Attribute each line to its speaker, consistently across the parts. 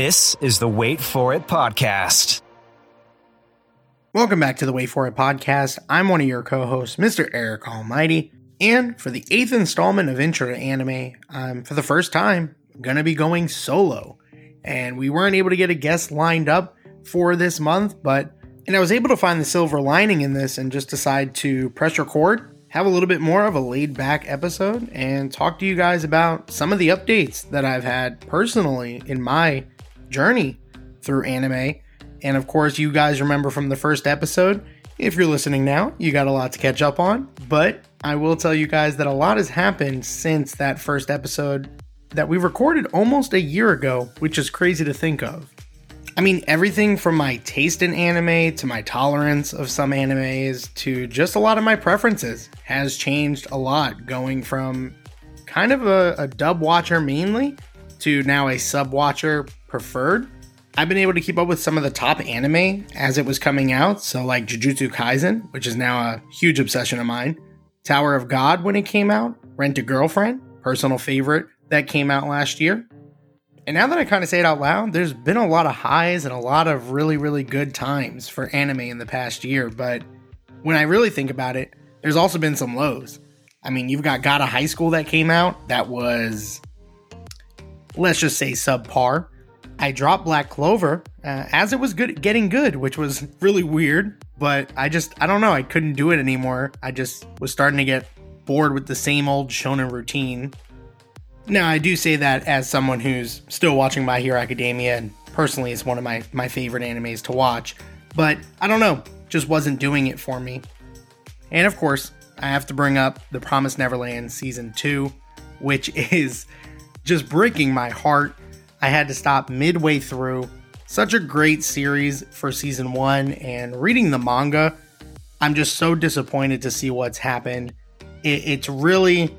Speaker 1: This is the Wait For It podcast.
Speaker 2: Welcome back to the Wait For It podcast. I'm one of your co hosts, Mr. Eric Almighty. And for the eighth installment of Intro to Anime, I'm for the first time going to be going solo. And we weren't able to get a guest lined up for this month, but and I was able to find the silver lining in this and just decide to press record, have a little bit more of a laid back episode, and talk to you guys about some of the updates that I've had personally in my journey through anime. And of course, you guys remember from the first episode, if you're listening now, you got a lot to catch up on. But I will tell you guys that a lot has happened since that first episode that we recorded almost a year ago, which is crazy to think of. I mean, everything from my taste in anime to my tolerance of some animes to just a lot of my preferences has changed a lot, going from kind of a, a dub watcher mainly to now a sub watcher preferred. I've been able to keep up with some of the top anime as it was coming out, so like Jujutsu Kaisen, which is now a huge obsession of mine, Tower of God when it came out, Rent a Girlfriend, personal favorite that came out last year. And now that I kind of say it out loud, there's been a lot of highs and a lot of really, really good times for anime in the past year. But when I really think about it, there's also been some lows. I mean, you've got God of High School that came out that was, let's just say, subpar. I dropped Black Clover uh, as it was good, getting good, which was really weird. But I just, I don't know, I couldn't do it anymore. I just was starting to get bored with the same old shonen routine. Now, I do say that as someone who's still watching My Hero Academia, and personally, it's one of my my favorite animes to watch. But I don't know, just wasn't doing it for me. And of course, I have to bring up The Promised Neverland season two, which is just breaking my heart I had to stop midway through. Such a great series for season one, and reading the manga, I'm just so disappointed to see what's happened. It, it's really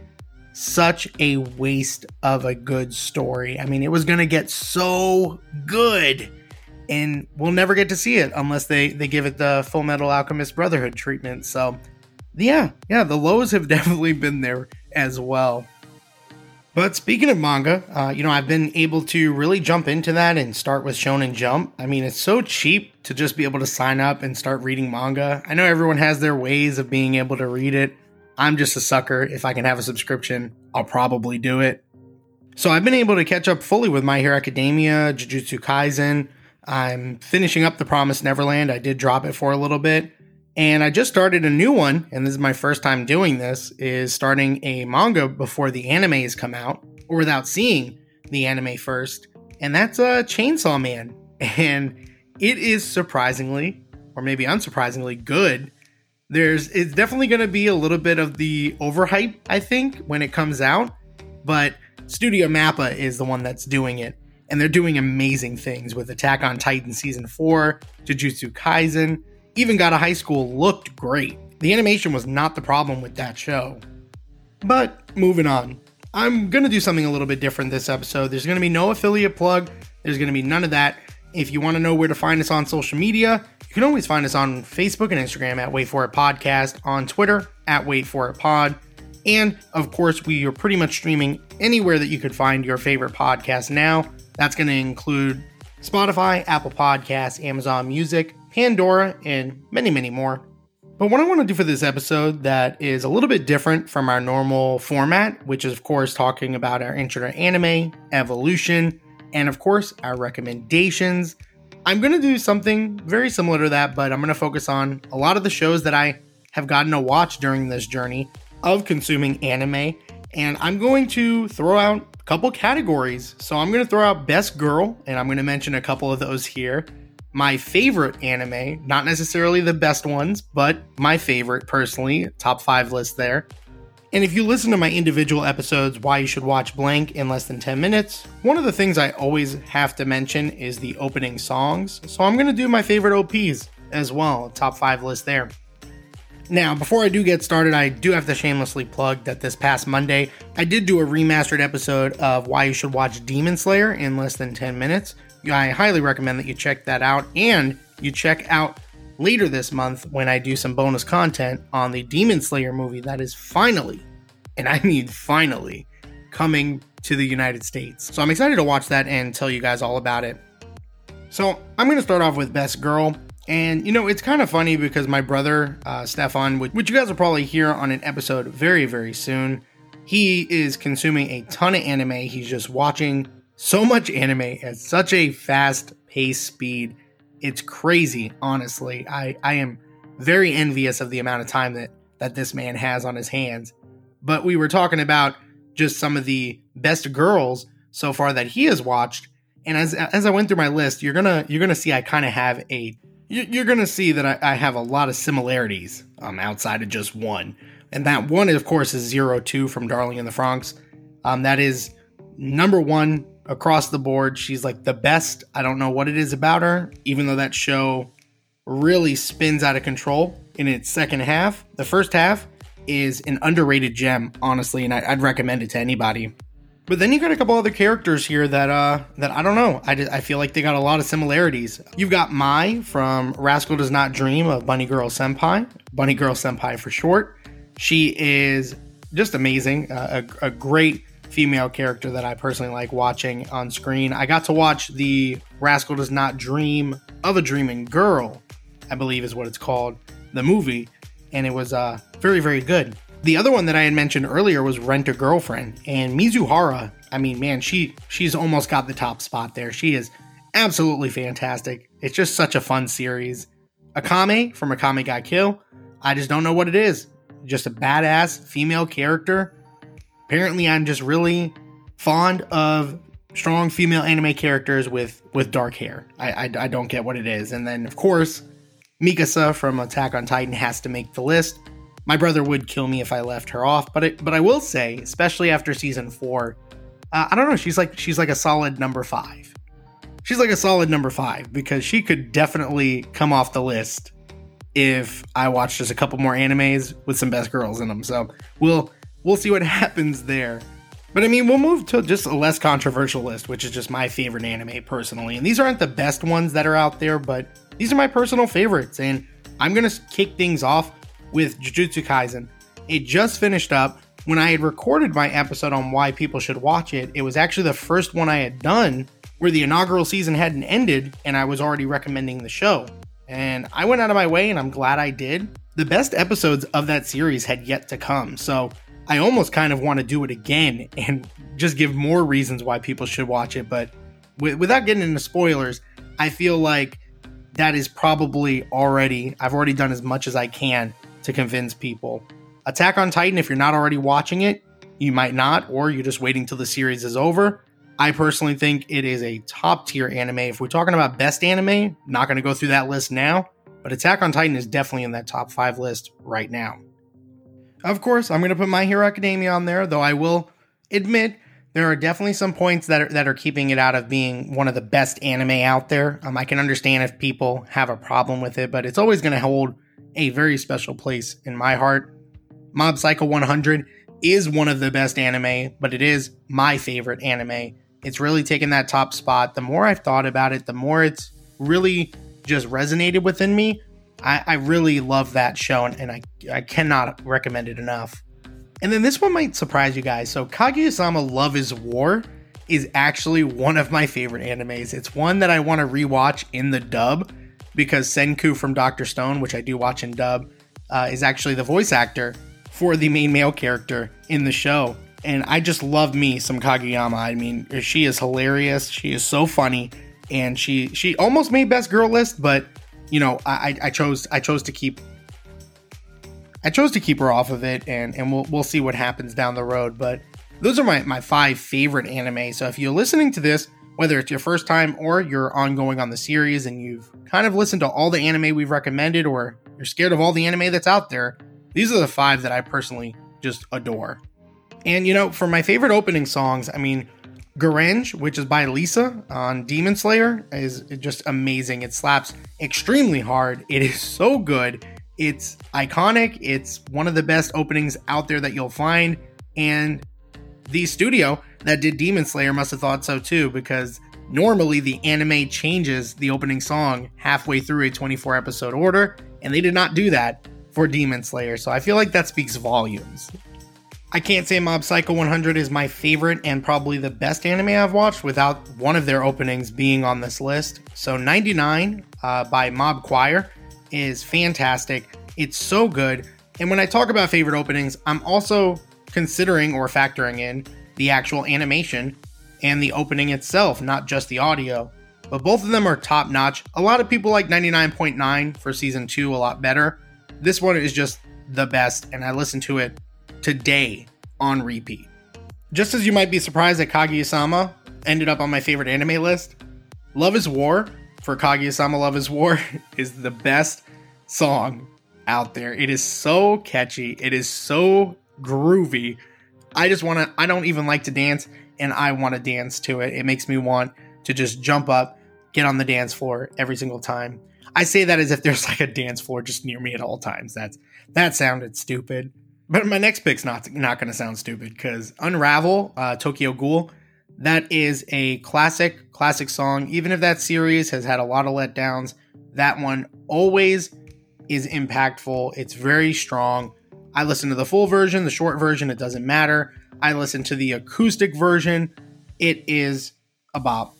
Speaker 2: such a waste of a good story. I mean, it was going to get so good, and we'll never get to see it unless they, they give it the Full Metal Alchemist Brotherhood treatment. So, yeah, yeah, the lows have definitely been there as well. But speaking of manga, uh, you know, I've been able to really jump into that and start with Shonen Jump. I mean, it's so cheap to just be able to sign up and start reading manga. I know everyone has their ways of being able to read it. I'm just a sucker. If I can have a subscription, I'll probably do it. So I've been able to catch up fully with My Hero Academia, Jujutsu Kaisen. I'm finishing up The Promised Neverland. I did drop it for a little bit. And I just started a new one, and this is my first time doing this, is starting a manga before the animes come out, or without seeing the anime first. And that's a uh, Chainsaw Man. And it is surprisingly, or maybe unsurprisingly, good. There's it's definitely gonna be a little bit of the overhype, I think, when it comes out. But Studio Mappa is the one that's doing it. And they're doing amazing things with Attack on Titan Season 4, Jujutsu Kaisen, even God of High School looked great. The animation was not the problem with that show. But moving on. I'm going to do something a little bit different this episode. There's going to be no affiliate plug. There's going to be none of that. If you want to know where to find us on social media, you can always find us on Facebook and Instagram at Wait For It Podcast, on Twitter at Wait For It Pod, and of course, we are pretty much streaming anywhere that you could find your favorite podcast now. That's going to include Spotify, Apple Podcasts, Amazon Music, Pandora, and many, many more. But what I want to do for this episode that is a little bit different from our normal format, which is, of course, talking about our intro to anime, evolution, and of course, our recommendations. I'm going to do something very similar to that, but I'm going to focus on a lot of the shows that I have gotten to watch during this journey of consuming anime. And I'm going to throw out a couple categories. So I'm going to throw out Best Girl, and I'm going to mention a couple of those here my favorite anime, not necessarily the best ones, but my favorite personally, top five list there. And if you listen to my individual episodes, why you should watch Blank in less than 10 minutes, one of the things I always have to mention is the opening songs. So I'm going to do my favorite OPs as well, top five list there. Now, before I do get started, I do have to shamelessly plug that this past Monday, I did do a remastered episode of Why You Should Watch Demon Slayer in less than 10 minutes. I highly recommend that you check that out and you check out later this month when I do some bonus content on the Demon Slayer movie that is finally, and I mean finally, coming to the United States. So I'm excited to watch that and tell you guys all about it. So I'm going to start off with Best Girl. And you know, it's kind of funny because my brother, uh, Stefan, which you guys will probably hear on an episode very, very soon, he is consuming a ton of anime. He's just watching so much anime at such a fast pace speed. It's crazy, honestly. I, I am very envious of the amount of time that, that this man has on his hands. But we were talking about just some of the best girls so far that he has watched. And as as I went through my list, you're gonna you're gonna see I kind of have a you're to see that I, I, have a lot of similarities um, outside of just one. And that one, of course, is Zero Two from Darling in the Franxx. Um, that is number one across the board. She's like the best. I don't know what it is about her, even though that show really spins out of control in its second half. The first half is an underrated gem, honestly, and I, would recommend it to anybody. But then you got a couple other characters here that uh that I don't know. I, I feel like they got a lot of similarities. You've got Mai from Rascal Does Not Dream of Bunny Girl Senpai, Bunny Girl Senpai for short. She is just amazing, uh, a, a great female character that I personally like watching on screen. I got to watch the Rascal Does Not Dream of a Dreaming Girl, I believe is what it's called, the movie, and it was uh, very, very good. The other one that I had mentioned earlier was Rent a Girlfriend, and Mizuhara. I mean, man, she she's almost got the top spot there. She is absolutely fantastic. It's just such a fun series. Akame from Akame ga Kill. I just don't know what it is. Just a badass female character. Apparently, I'm just really fond of strong female anime characters with with dark hair. I, I, I don't get what it is. And then of course, Mikasa from Attack on Titan has to make the list. My brother would kill me if I left her off, but it, but I will say, especially after season four, uh, I don't know. She's like she's like a solid number five. She's like a solid number five because she could definitely come off the list if I watched just a couple more animes with some best girls in them. So we'll we'll see what happens there. But I mean, we'll move to just a less controversial list, which is just my favorite anime personally. And these aren't the best ones that are out there, but these are my personal favorites. And I'm gonna kick things off with Jujutsu Kaisen. It just finished up. When I had recorded my episode on why people should watch it, it was actually the first one I had done where the inaugural season hadn't ended and I was already recommending the show. And I went out of my way and I'm glad I did. The best episodes of that series had yet to come. So I almost kind of want to do it again and just give more reasons why people should watch it. But without getting into spoilers, I feel like that is probably already, I've already done as much as I can to convince people. Attack on Titan, if you're not already watching it, you might not, or you're just waiting till the series is over. I personally think it is a top tier anime. If we're talking about best anime, not going to go through that list now, but Attack on Titan is definitely in that top five list right now. Of course, I'm going to put My Hero Academia on there, though I will admit there are definitely some points that are, that are keeping it out of being one of the best anime out there. Um, I can understand if people have a problem with it, but it's always going to hold a very special place in my heart. Mob Psycho 100 is one of the best anime, but it is my favorite anime. It's really taken that top spot. The more I've thought about it, the more it's really just resonated within me. I, I really love that show and, and I, I cannot recommend it enough. And then this one might surprise you guys. So, Kaguya-sama Love is War is actually one of my favorite animes. It's one that I want to rewatch in the dub because Senku from Doctor Stone, which I do watch in dub, uh, is actually the voice actor for the main male character in the show. And I just love me some Kageyama. I mean, she is hilarious. She is so funny, and she she almost made best girl list, but you know, I, I chose I chose to keep I chose to keep her off of it, and and we'll we'll see what happens down the road. But those are my my five favorite anime. So if you're listening to this whether it's your first time or you're ongoing on the series and you've kind of listened to all the anime we've recommended or you're scared of all the anime that's out there, these are the five that I personally just adore. And you know, for my favorite opening songs, I mean, Gurenge, which is by Lisa on Demon Slayer, is just amazing. It slaps extremely hard. It is so good. It's iconic. It's one of the best openings out there that you'll find. And the studio that did Demon Slayer must have thought so too, because normally the anime changes the opening song halfway through a 24 episode order, and they did not do that for Demon Slayer. So I feel like that speaks volumes. I can't say Mob Psycho 100 is my favorite and probably the best anime I've watched without one of their openings being on this list. So 99 uh, by Mob Choir is fantastic. It's so good. And when I talk about favorite openings, I'm also considering or factoring in the actual animation and the opening itself, not just the audio. But both of them are top notch. A lot of people like 99.9 for season 2 a lot better. This one is just the best, and I listen to it today on repeat. Just as you might be surprised that Kaguya-sama ended up on my favorite anime list, Love is War for Kaguya-sama Love is War is the best song out there. It is so catchy. It is so groovy. I just want to I don't even like to dance and I want to dance to it. It makes me want to just jump up, get on the dance floor every single time. I say that as if there's like a dance floor just near me at all times. That's that sounded stupid. But my next pick's not not going to sound stupid because Unravel, uh, Tokyo Ghoul, that is a classic classic song. Even if that series has had a lot of letdowns, that one always is impactful. It's very strong. I listen to the full version, the short version, it doesn't matter. I listen to the acoustic version. It is a bop.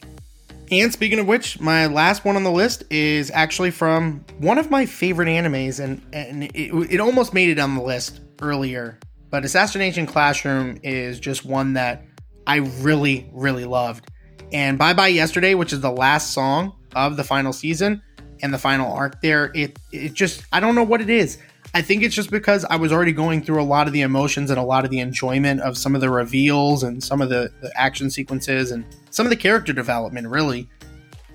Speaker 2: And speaking of which, my last one on the list is actually from one of my favorite animes, and, and it, it almost made it on the list earlier. But Assassination Classroom is just one that I really, really loved. And Bye Bye Yesterday, which is the last song of the final season and the final arc there, it it just I don't know what it is. I think it's just because I was already going through a lot of the emotions and a lot of the enjoyment of some of the reveals and some of the, the action sequences and some of the character development, really.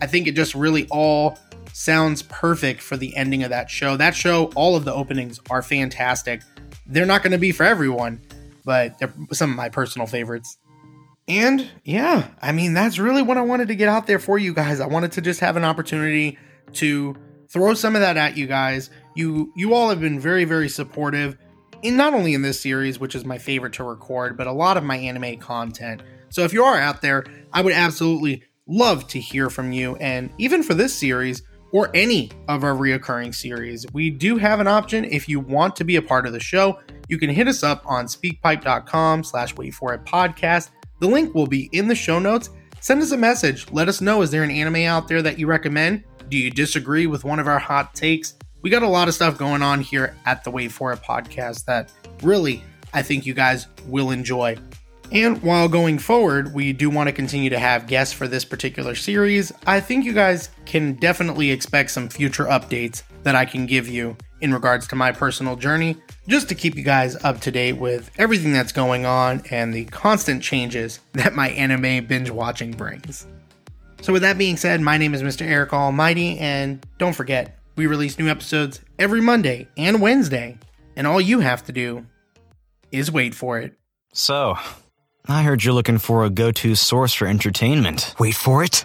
Speaker 2: I think it just really all sounds perfect for the ending of that show. That show, all of the openings are fantastic. They're not going to be for everyone, but they're some of my personal favorites. And yeah, I mean, that's really what I wanted to get out there for you guys. I wanted to just have an opportunity to throw some of that at you guys. You you all have been very very supportive in not only in this series, which is my favorite to record, but a lot of my anime content. So if you are out there, I would absolutely love to hear from you and even for this series or any of our reoccurring series, we do have an option if you want to be a part of the show. You can hit us up on speakpipe.com slash wait for it podcast. The link will be in the show notes. Send us a message. Let us know is there an anime out there that you recommend? Do you disagree with one of our hot takes? We got a lot of stuff going on here at the Wait For It podcast that really I think you guys will enjoy. And while going forward, we do want to continue to have guests for this particular series, I think you guys can definitely expect some future updates that I can give you in regards to my personal journey, just to keep you guys up to date with everything that's going on and the constant changes that my anime binge watching brings. So, with that being said, my name is Mr. Eric Almighty, and don't forget, we release new episodes every Monday and Wednesday, and all you have to do is wait for it.
Speaker 1: So, I heard you're looking for a go to source for entertainment. Wait for it.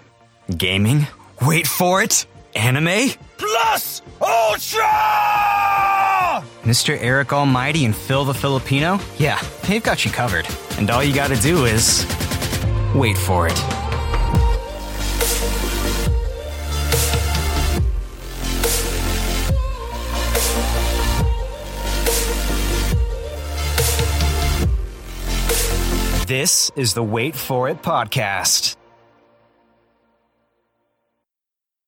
Speaker 1: Gaming. Wait for it. Anime. Plus Ultra! Mr. Eric Almighty and Phil the Filipino? Yeah, they've got you covered. And all you gotta do is wait for it. This is the Wait For It podcast.